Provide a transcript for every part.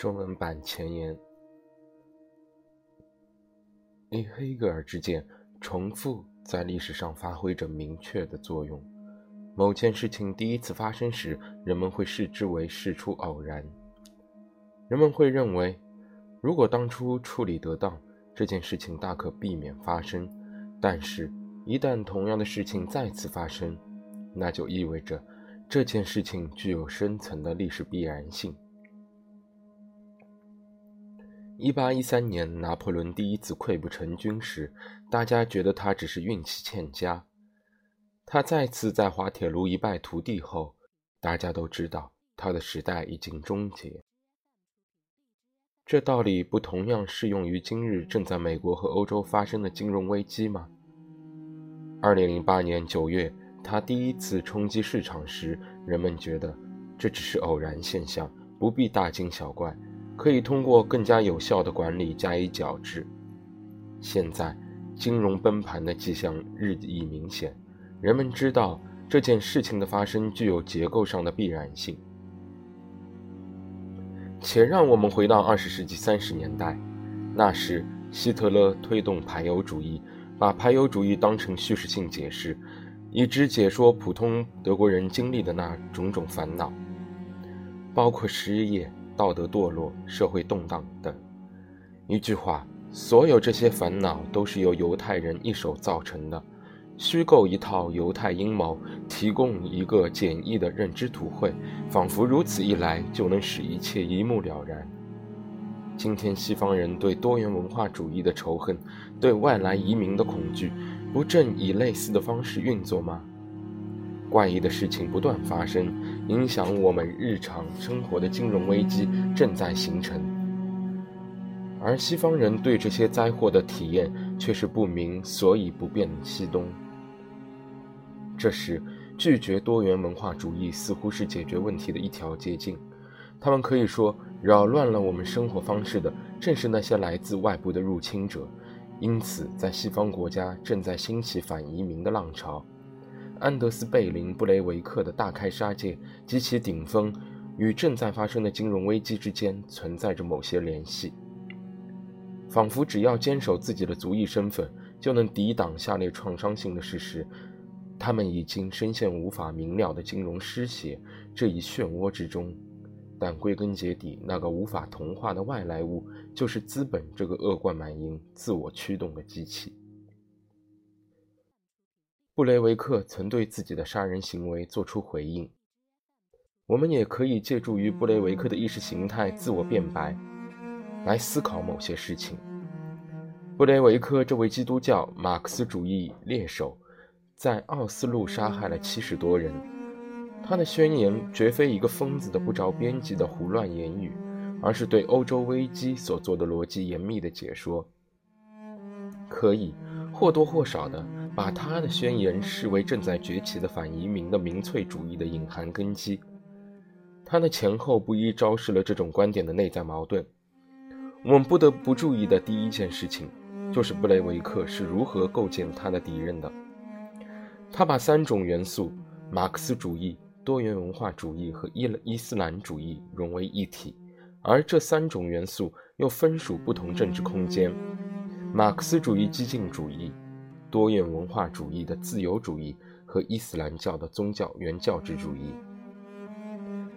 中文版前言：以黑格尔之见，重复在历史上发挥着明确的作用。某件事情第一次发生时，人们会视之为事出偶然。人们会认为，如果当初处理得当，这件事情大可避免发生。但是，一旦同样的事情再次发生，那就意味着这件事情具有深层的历史必然性。一八一三年，拿破仑第一次溃不成军时，大家觉得他只是运气欠佳。他再次在滑铁卢一败涂地后，大家都知道他的时代已经终结。这道理不同样适用于今日正在美国和欧洲发生的金融危机吗？二零零八年九月，他第一次冲击市场时，人们觉得这只是偶然现象，不必大惊小怪。可以通过更加有效的管理加以矫治。现在，金融崩盘的迹象日益明显，人们知道这件事情的发生具有结构上的必然性。且让我们回到二十世纪三十年代，那时希特勒推动排犹主义，把排犹主义当成叙事性解释，以之解说普通德国人经历的那种种烦恼，包括失业。道德堕落、社会动荡等，一句话，所有这些烦恼都是由犹太人一手造成的。虚构一套犹太阴谋，提供一个简易的认知图绘，仿佛如此一来就能使一切一目了然。今天西方人对多元文化主义的仇恨，对外来移民的恐惧，不正以类似的方式运作吗？怪异的事情不断发生，影响我们日常生活的金融危机正在形成，而西方人对这些灾祸的体验却是不明所以不变西东。这时，拒绝多元文化主义似乎是解决问题的一条捷径。他们可以说，扰乱了我们生活方式的正是那些来自外部的入侵者，因此，在西方国家正在兴起反移民的浪潮。安德斯·贝林·布雷维克的大开杀戒及其顶峰，与正在发生的金融危机之间存在着某些联系。仿佛只要坚守自己的族裔身份，就能抵挡下列创伤性的事实：他们已经深陷无法明了的金融失血这一漩涡之中。但归根结底，那个无法同化的外来物，就是资本这个恶贯满盈、自我驱动的机器。布雷维克曾对自己的杀人行为作出回应。我们也可以借助于布雷维克的意识形态自我辩白，来思考某些事情。布雷维克这位基督教马克思主义猎手，在奥斯陆杀害了七十多人。他的宣言绝非一个疯子的不着边际的胡乱言语，而是对欧洲危机所做的逻辑严密的解说。可以或多或少的。把他的宣言视为正在崛起的反移民的民粹主义的隐含根基，他的前后不一昭示了这种观点的内在矛盾。我们不得不注意的第一件事情，就是布雷维克是如何构建他的敌人的。他把三种元素——马克思主义、多元文化主义和伊伊斯兰主义融为一体，而这三种元素又分属不同政治空间：马克思主义激进主义。多元文化主义的自由主义和伊斯兰教的宗教原教旨主义，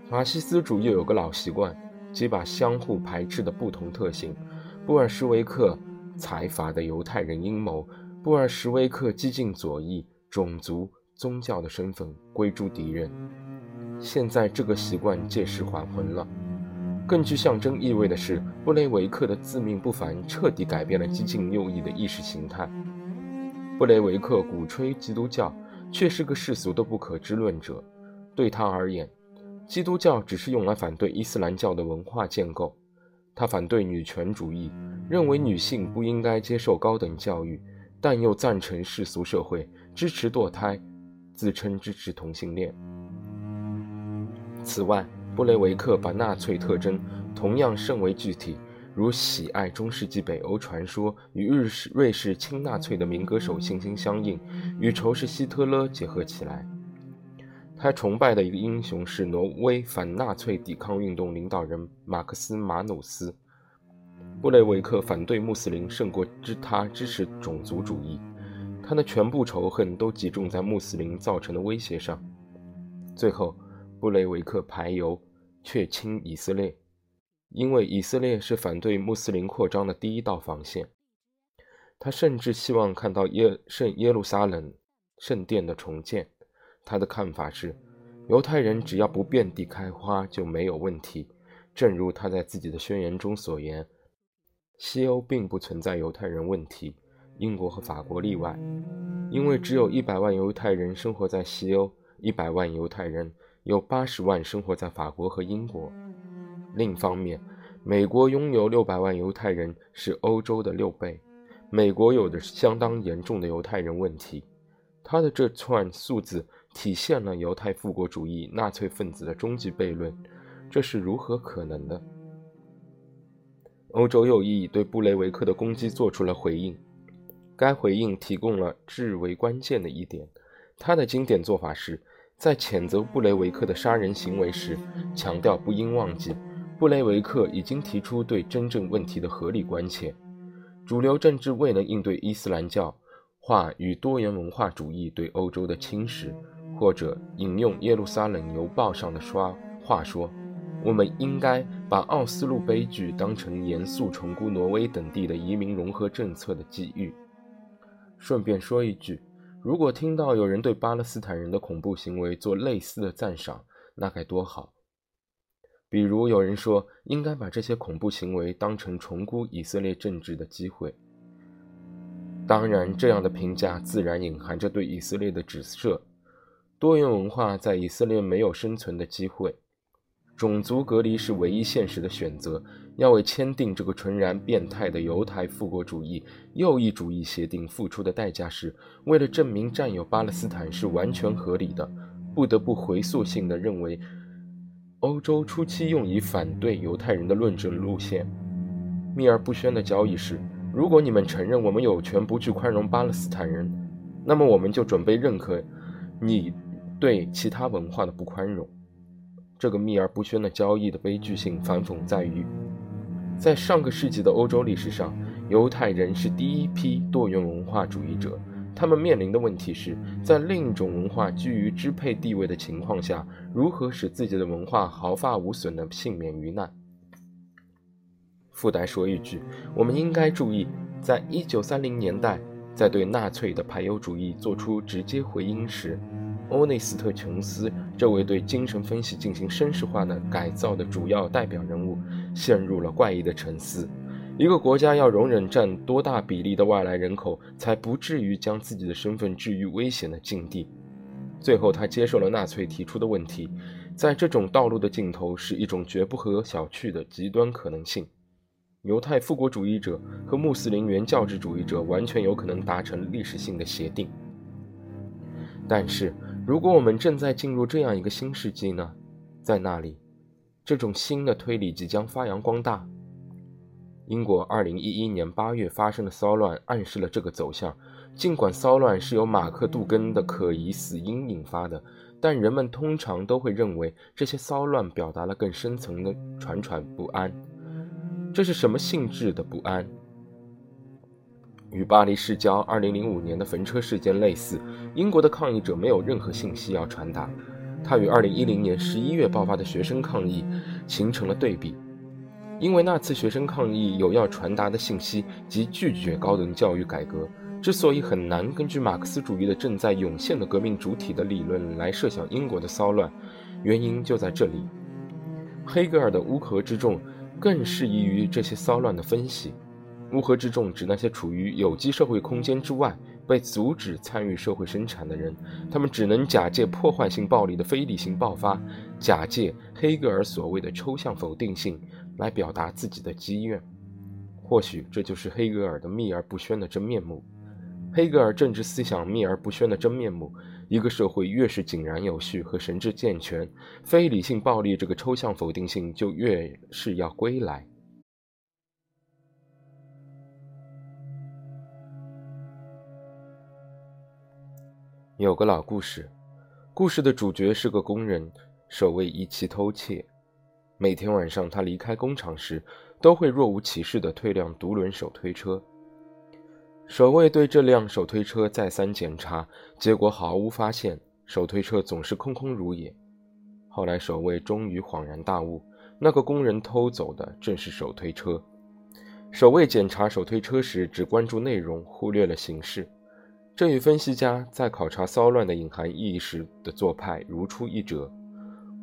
法西斯主义有个老习惯，即把相互排斥的不同特性——布尔什维克财阀的犹太人阴谋、布尔什维克激进左翼、种族、宗教的身份归诸敌人。现在这个习惯届时还魂了。更具象征意味的是，布雷维克的自命不凡彻底改变了激进右翼的意识形态。布雷维克鼓吹基督教，却是个世俗的不可知论者。对他而言，基督教只是用来反对伊斯兰教的文化建构。他反对女权主义，认为女性不应该接受高等教育，但又赞成世俗社会，支持堕胎，自称支持同性恋。此外，布雷维克把纳粹特征同样甚为具体。如喜爱中世纪北欧传说与日式瑞士亲纳粹的民歌手心心相印，与仇视希特勒结合起来。他崇拜的一个英雄是挪威反纳粹抵抗运动领导人马克思·马努斯。布雷维克反对穆斯林胜过支他支持种族主义，他的全部仇恨都集中在穆斯林造成的威胁上。最后，布雷维克排犹，却亲以色列，因为以色列是反对穆斯林扩张的第一道防线。他甚至希望看到耶圣耶路撒冷圣殿的重建。他的看法是，犹太人只要不遍地开花就没有问题。正如他在自己的宣言中所言，西欧并不存在犹太人问题，英国和法国例外，因为只有一百万犹太人生活在西欧，一百万犹太人有八十万生活在法国和英国。另一方面，美国拥有六百万犹太人，是欧洲的六倍。美国有着相当严重的犹太人问题，他的这串数字体现了犹太复国主义纳粹分子的终极悖论。这是如何可能的？欧洲右翼对布雷维克的攻击做出了回应，该回应提供了至为关键的一点：他的经典做法是在谴责布雷维克的杀人行为时，强调不应忘记，布雷维克已经提出对真正问题的合理关切。主流政治未能应对伊斯兰教化与多元文化主义对欧洲的侵蚀，或者引用《耶路撒冷邮报》上的说话说：“我们应该把奥斯陆悲剧当成严肃重估挪威等地的移民融合政策的机遇。”顺便说一句，如果听到有人对巴勒斯坦人的恐怖行为做类似的赞赏，那该多好！比如有人说，应该把这些恐怖行为当成重估以色列政治的机会。当然，这样的评价自然隐含着对以色列的指涉。多元文化在以色列没有生存的机会，种族隔离是唯一现实的选择。要为签订这个纯然变态的犹太复国主义右翼主义协定付出的代价是，为了证明占有巴勒斯坦是完全合理的，不得不回溯性的认为。欧洲初期用以反对犹太人的论证路线，秘而不宣的交易是：如果你们承认我们有权不去宽容巴勒斯坦人，那么我们就准备认可你对其他文化的不宽容。这个秘而不宣的交易的悲剧性反讽在于，在上个世纪的欧洲历史上，犹太人是第一批多元文化主义者。他们面临的问题是在另一种文化居于支配地位的情况下，如何使自己的文化毫发无损地幸免于难。附带说一句，我们应该注意，在一九三零年代，在对纳粹的排犹主义做出直接回应时，欧内斯特·琼斯这位对精神分析进行绅士化的改造的主要代表人物，陷入了怪异的沉思。一个国家要容忍占多大比例的外来人口，才不至于将自己的身份置于危险的境地？最后，他接受了纳粹提出的问题：在这种道路的尽头，是一种绝不可小觑的极端可能性。犹太复国主义者和穆斯林原教旨主义者完全有可能达成历史性的协定。但是，如果我们正在进入这样一个新世纪呢？在那里，这种新的推理即将发扬光大。英国2011年8月发生的骚乱暗示了这个走向。尽管骚乱是由马克·杜根的可疑死因引发的，但人们通常都会认为这些骚乱表达了更深层的传传不安。这是什么性质的不安？与巴黎市郊2005年的焚车事件类似，英国的抗议者没有任何信息要传达。它与2010年11月爆发的学生抗议形成了对比。因为那次学生抗议有要传达的信息及拒绝高等教育改革，之所以很难根据马克思主义的正在涌现的革命主体的理论来设想英国的骚乱，原因就在这里。黑格尔的乌合之众更适宜于这些骚乱的分析。乌合之众指那些处于有机社会空间之外、被阻止参与社会生产的人，他们只能假借破坏性暴力的非理性爆发，假借黑格尔所谓的抽象否定性。来表达自己的积怨，或许这就是黑格尔的秘而不宣的真面目。黑格尔政治思想秘而不宣的真面目：一个社会越是井然有序和神智健全，非理性暴力这个抽象否定性就越是要归来。有个老故事，故事的主角是个工人，守卫一起偷窃。每天晚上，他离开工厂时，都会若无其事地推辆独轮手推车。守卫对这辆手推车再三检查，结果毫无发现，手推车总是空空如也。后来，守卫终于恍然大悟，那个工人偷走的正是手推车。守卫检查手推车时，只关注内容，忽略了形式。这与分析家在考察骚乱的隐含意义时的做派如出一辙。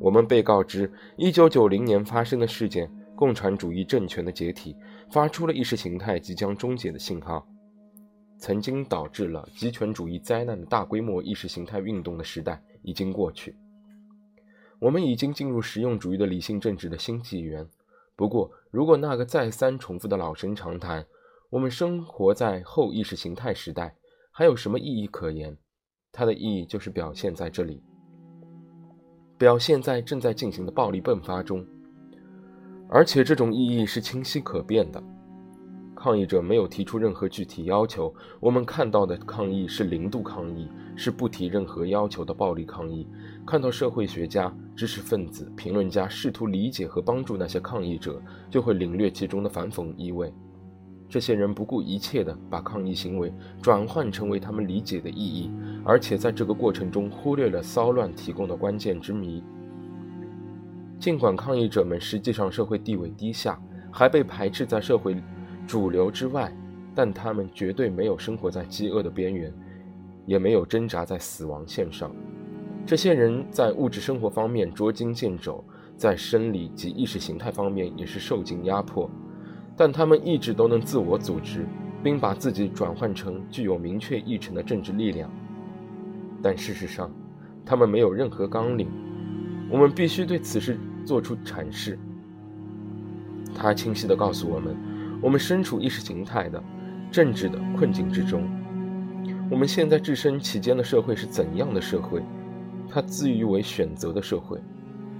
我们被告知，1990年发生的事件——共产主义政权的解体，发出了意识形态即将终结的信号。曾经导致了极权主义灾难的大规模意识形态运动的时代已经过去，我们已经进入实用主义的理性政治的新纪元。不过，如果那个再三重复的老生常谈“我们生活在后意识形态时代”，还有什么意义可言？它的意义就是表现在这里，表现在正在进行的暴力迸发中，而且这种意义是清晰可辨的。抗议者没有提出任何具体要求，我们看到的抗议是零度抗议，是不提任何要求的暴力抗议。看到社会学家、知识分子、评论家试图理解和帮助那些抗议者，就会领略其中的反讽意味。这些人不顾一切地把抗议行为转换成为他们理解的意义，而且在这个过程中忽略了骚乱提供的关键之谜。尽管抗议者们实际上社会地位低下，还被排斥在社会主流之外，但他们绝对没有生活在饥饿的边缘，也没有挣扎在死亡线上。这些人在物质生活方面捉襟见肘，在生理及意识形态方面也是受尽压迫。但他们一直都能自我组织，并把自己转换成具有明确议程的政治力量。但事实上，他们没有任何纲领。我们必须对此事做出阐释。他清晰地告诉我们：我们身处意识形态的、政治的困境之中。我们现在置身其间的社会是怎样的社会？它自诩为选择的社会，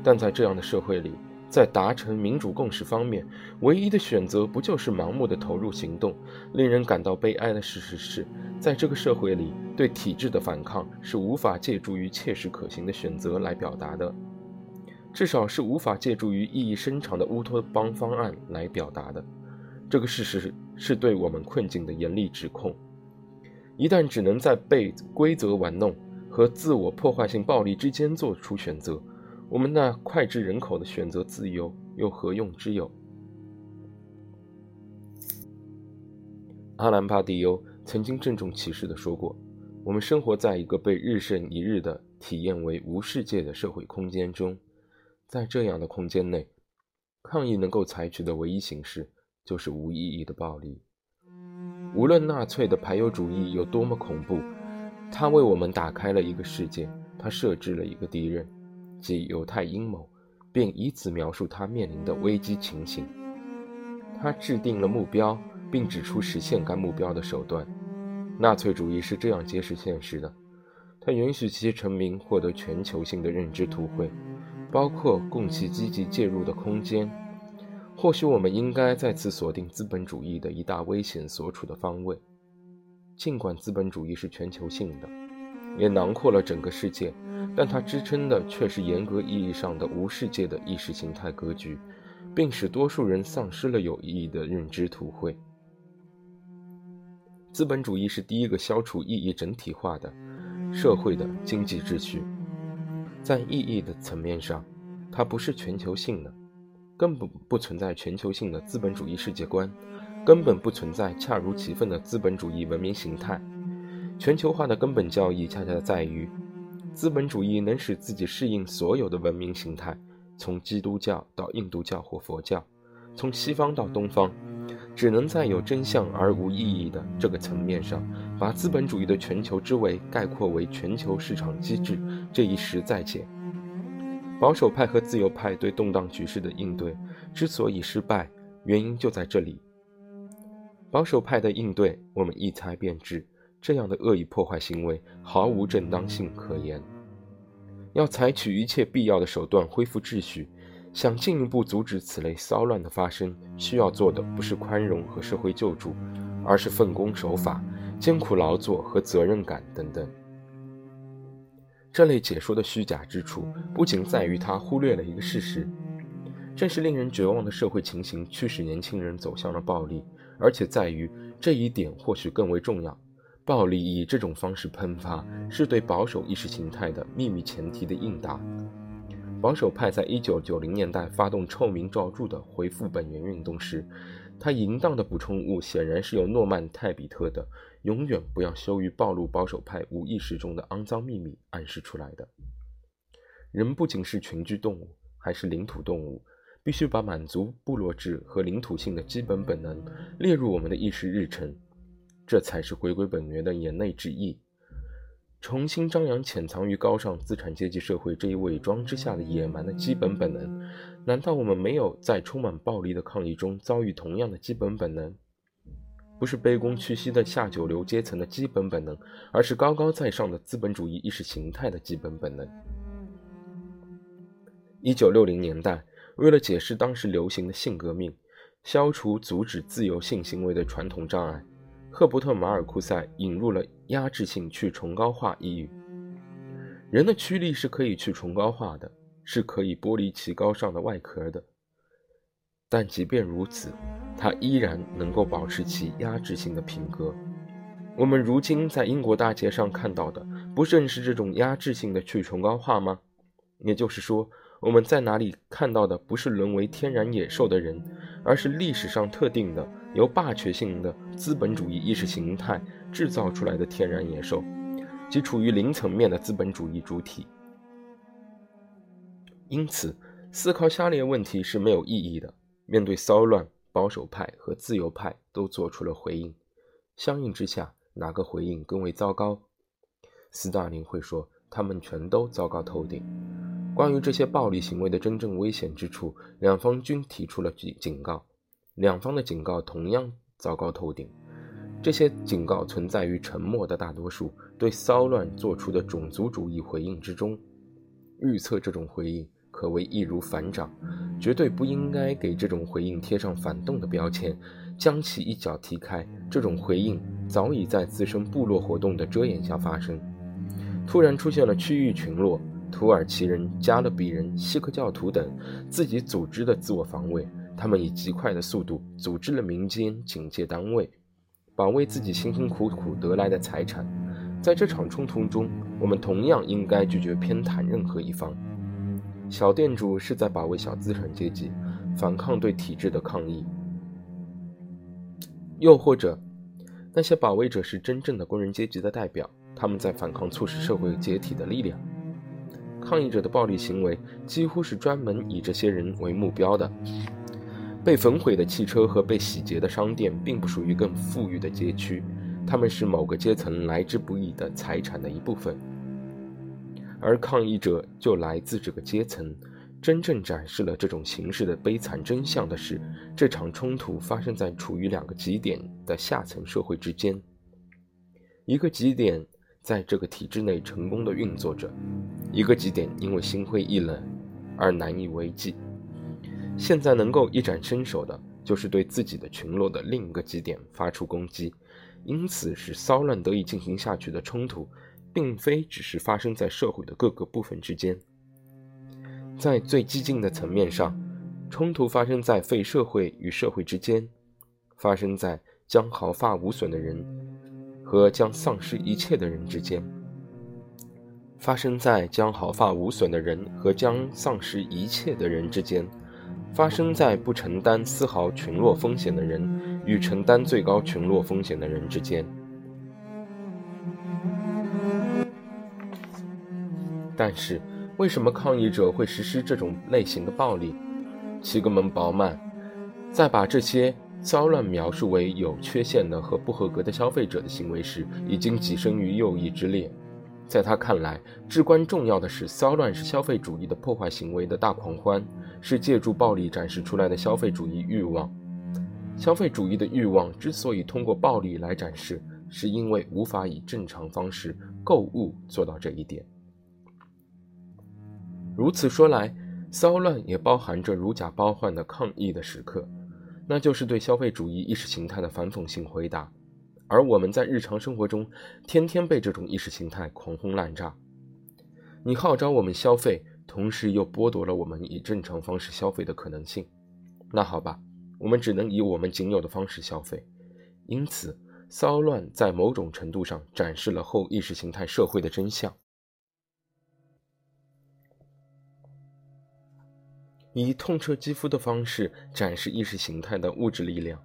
但在这样的社会里。在达成民主共识方面，唯一的选择不就是盲目的投入行动？令人感到悲哀的事实是，在这个社会里，对体制的反抗是无法借助于切实可行的选择来表达的，至少是无法借助于意义深长的乌托邦方案来表达的。这个事实是对我们困境的严厉指控。一旦只能在被规则玩弄和自我破坏性暴力之间做出选择，我们那脍炙人口的选择自由又何用之有？阿兰·帕蒂欧曾经郑重其事地说过：“我们生活在一个被日甚一日的体验为无世界的社会空间中，在这样的空间内，抗议能够采取的唯一形式就是无意义的暴力。无论纳粹的排犹主义有多么恐怖，它为我们打开了一个世界，它设置了一个敌人。”即犹太阴谋，并以此描述他面临的危机情形。他制定了目标，并指出实现该目标的手段。纳粹主义是这样揭示现实的：他允许其臣民获得全球性的认知图绘，包括供其积极介入的空间。或许我们应该再次锁定资本主义的一大危险所处的方位。尽管资本主义是全球性的，也囊括了整个世界。但它支撑的却是严格意义上的无世界的意识形态格局，并使多数人丧失了有意义的认知图绘。资本主义是第一个消除意义整体化的社会的经济秩序，在意义的层面上，它不是全球性的，根本不存在全球性的资本主义世界观，根本不存在恰如其分的资本主义文明形态。全球化的根本教义恰恰在于。资本主义能使自己适应所有的文明形态，从基督教到印度教或佛教，从西方到东方，只能在有真相而无意义的这个层面上，把资本主义的全球之围概括为全球市场机制这一实在解。保守派和自由派对动荡局势的应对之所以失败，原因就在这里。保守派的应对，我们一猜便知。这样的恶意破坏行为毫无正当性可言。要采取一切必要的手段恢复秩序，想进一步阻止此类骚乱的发生，需要做的不是宽容和社会救助，而是奉公守法、艰苦劳作和责任感等等。这类解说的虚假之处，不仅在于他忽略了一个事实：正是令人绝望的社会情形驱使年轻人走向了暴力，而且在于这一点或许更为重要。暴力以这种方式喷发，是对保守意识形态的秘密前提的应答。保守派在一九九零年代发动臭名昭著的“回复本源”运动时，他淫荡的补充物显然是由诺曼·泰比特的“永远不要羞于暴露保守派无意识中的肮脏秘密”暗示出来的。人不仅是群居动物，还是领土动物，必须把满足部落制和领土性的基本本能列入我们的议事日程。这才是回归本源的言内之意，重新张扬潜藏于高尚资产阶级社会这一伪装之下的野蛮的基本本能。难道我们没有在充满暴力的抗议中遭遇同样的基本本能？不是卑躬屈膝的下九流阶层的基本本能，而是高高在上的资本主义意识形态的基本本能。一九六零年代，为了解释当时流行的性革命，消除阻止自由性行为的传统障碍。赫伯特·马尔库塞引入了压制性去崇高化一语。人的驱力是可以去崇高化的，是可以剥离其高尚的外壳的。但即便如此，它依然能够保持其压制性的品格。我们如今在英国大街上看到的，不正是这种压制性的去崇高化吗？也就是说，我们在哪里看到的不是沦为天然野兽的人，而是历史上特定的。由霸权性的资本主义意识形态制造出来的天然野兽，即处于零层面的资本主义主体。因此，思考下列问题是没有意义的。面对骚乱，保守派和自由派都做出了回应。相应之下，哪个回应更为糟糕？斯大林会说，他们全都糟糕透顶。关于这些暴力行为的真正危险之处，两方均提出了警警告。两方的警告同样糟糕透顶。这些警告存在于沉默的大多数对骚乱做出的种族主义回应之中。预测这种回应可谓易如反掌，绝对不应该给这种回应贴上反动的标签，将其一脚踢开。这种回应早已在自身部落活动的遮掩下发生。突然出现了区域群落，土耳其人、加勒比人、锡克教徒等自己组织的自我防卫。他们以极快的速度组织了民间警戒单位，保卫自己辛辛苦苦得来的财产。在这场冲突中，我们同样应该拒绝偏袒任何一方。小店主是在保卫小资产阶级，反抗对体制的抗议；又或者，那些保卫者是真正的工人阶级的代表，他们在反抗促使社会解体的力量。抗议者的暴力行为几乎是专门以这些人为目标的。被焚毁的汽车和被洗劫的商店，并不属于更富裕的街区，他们是某个阶层来之不易的财产的一部分，而抗议者就来自这个阶层。真正展示了这种形式的悲惨真相的是，这场冲突发生在处于两个极点的下层社会之间，一个极点在这个体制内成功的运作着，一个极点因为心灰意冷而难以为继。现在能够一展身手的，就是对自己的群落的另一个极点发出攻击，因此使骚乱得以进行下去的冲突，并非只是发生在社会的各个部分之间。在最激进的层面上，冲突发生在废社会与社会之间，发生在将毫发无损的人和将丧失一切的人之间，发生在将毫发无损的人和将丧失一切的人之间。发生在不承担丝毫群落风险的人与承担最高群落风险的人之间。但是，为什么抗议者会实施这种类型的暴力？齐格蒙·鲍曼在把这些骚乱描述为有缺陷的和不合格的消费者的行为时，已经跻身于右翼之列。在他看来，至关重要的是，骚乱是消费主义的破坏行为的大狂欢。是借助暴力展示出来的消费主义欲望。消费主义的欲望之所以通过暴力来展示，是因为无法以正常方式购物做到这一点。如此说来，骚乱也包含着如假包换的抗议的时刻，那就是对消费主义意识形态的反讽性回答。而我们在日常生活中，天天被这种意识形态狂轰滥炸。你号召我们消费，同时又剥夺了我们以正常方式消费的可能性。那好吧，我们只能以我们仅有的方式消费。因此，骚乱在某种程度上展示了后意识形态社会的真相。以痛彻肌肤的方式展示意识形态的物质力量。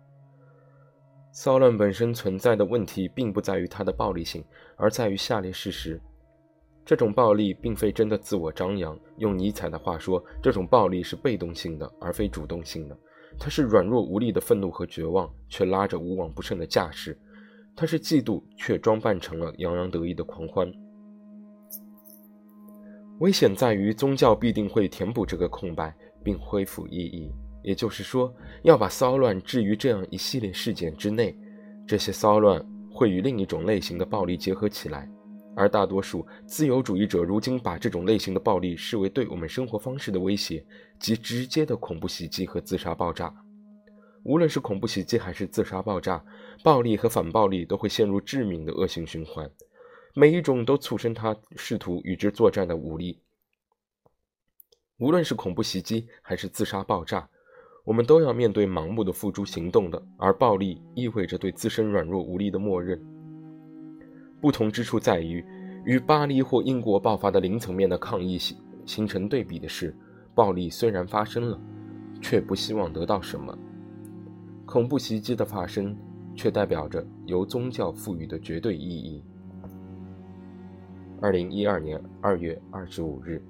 骚乱本身存在的问题，并不在于它的暴力性，而在于下列事实：这种暴力并非真的自我张扬。用尼采的话说，这种暴力是被动性的，而非主动性的。它是软弱无力的愤怒和绝望，却拉着无往不胜的架势；它是嫉妒，却装扮成了洋洋得意的狂欢。危险在于，宗教必定会填补这个空白。并恢复意义，也就是说，要把骚乱置于这样一系列事件之内，这些骚乱会与另一种类型的暴力结合起来，而大多数自由主义者如今把这种类型的暴力视为对我们生活方式的威胁，即直接的恐怖袭击和自杀爆炸。无论是恐怖袭击还是自杀爆炸，暴力和反暴力都会陷入致命的恶性循环，每一种都促生他试图与之作战的武力。无论是恐怖袭击还是自杀爆炸，我们都要面对盲目的付诸行动的，而暴力意味着对自身软弱无力的默认。不同之处在于，与巴黎或英国爆发的零层面的抗议形形成对比的是，暴力虽然发生了，却不希望得到什么；恐怖袭击的发生，却代表着由宗教赋予的绝对意义。二零一二年二月二十五日。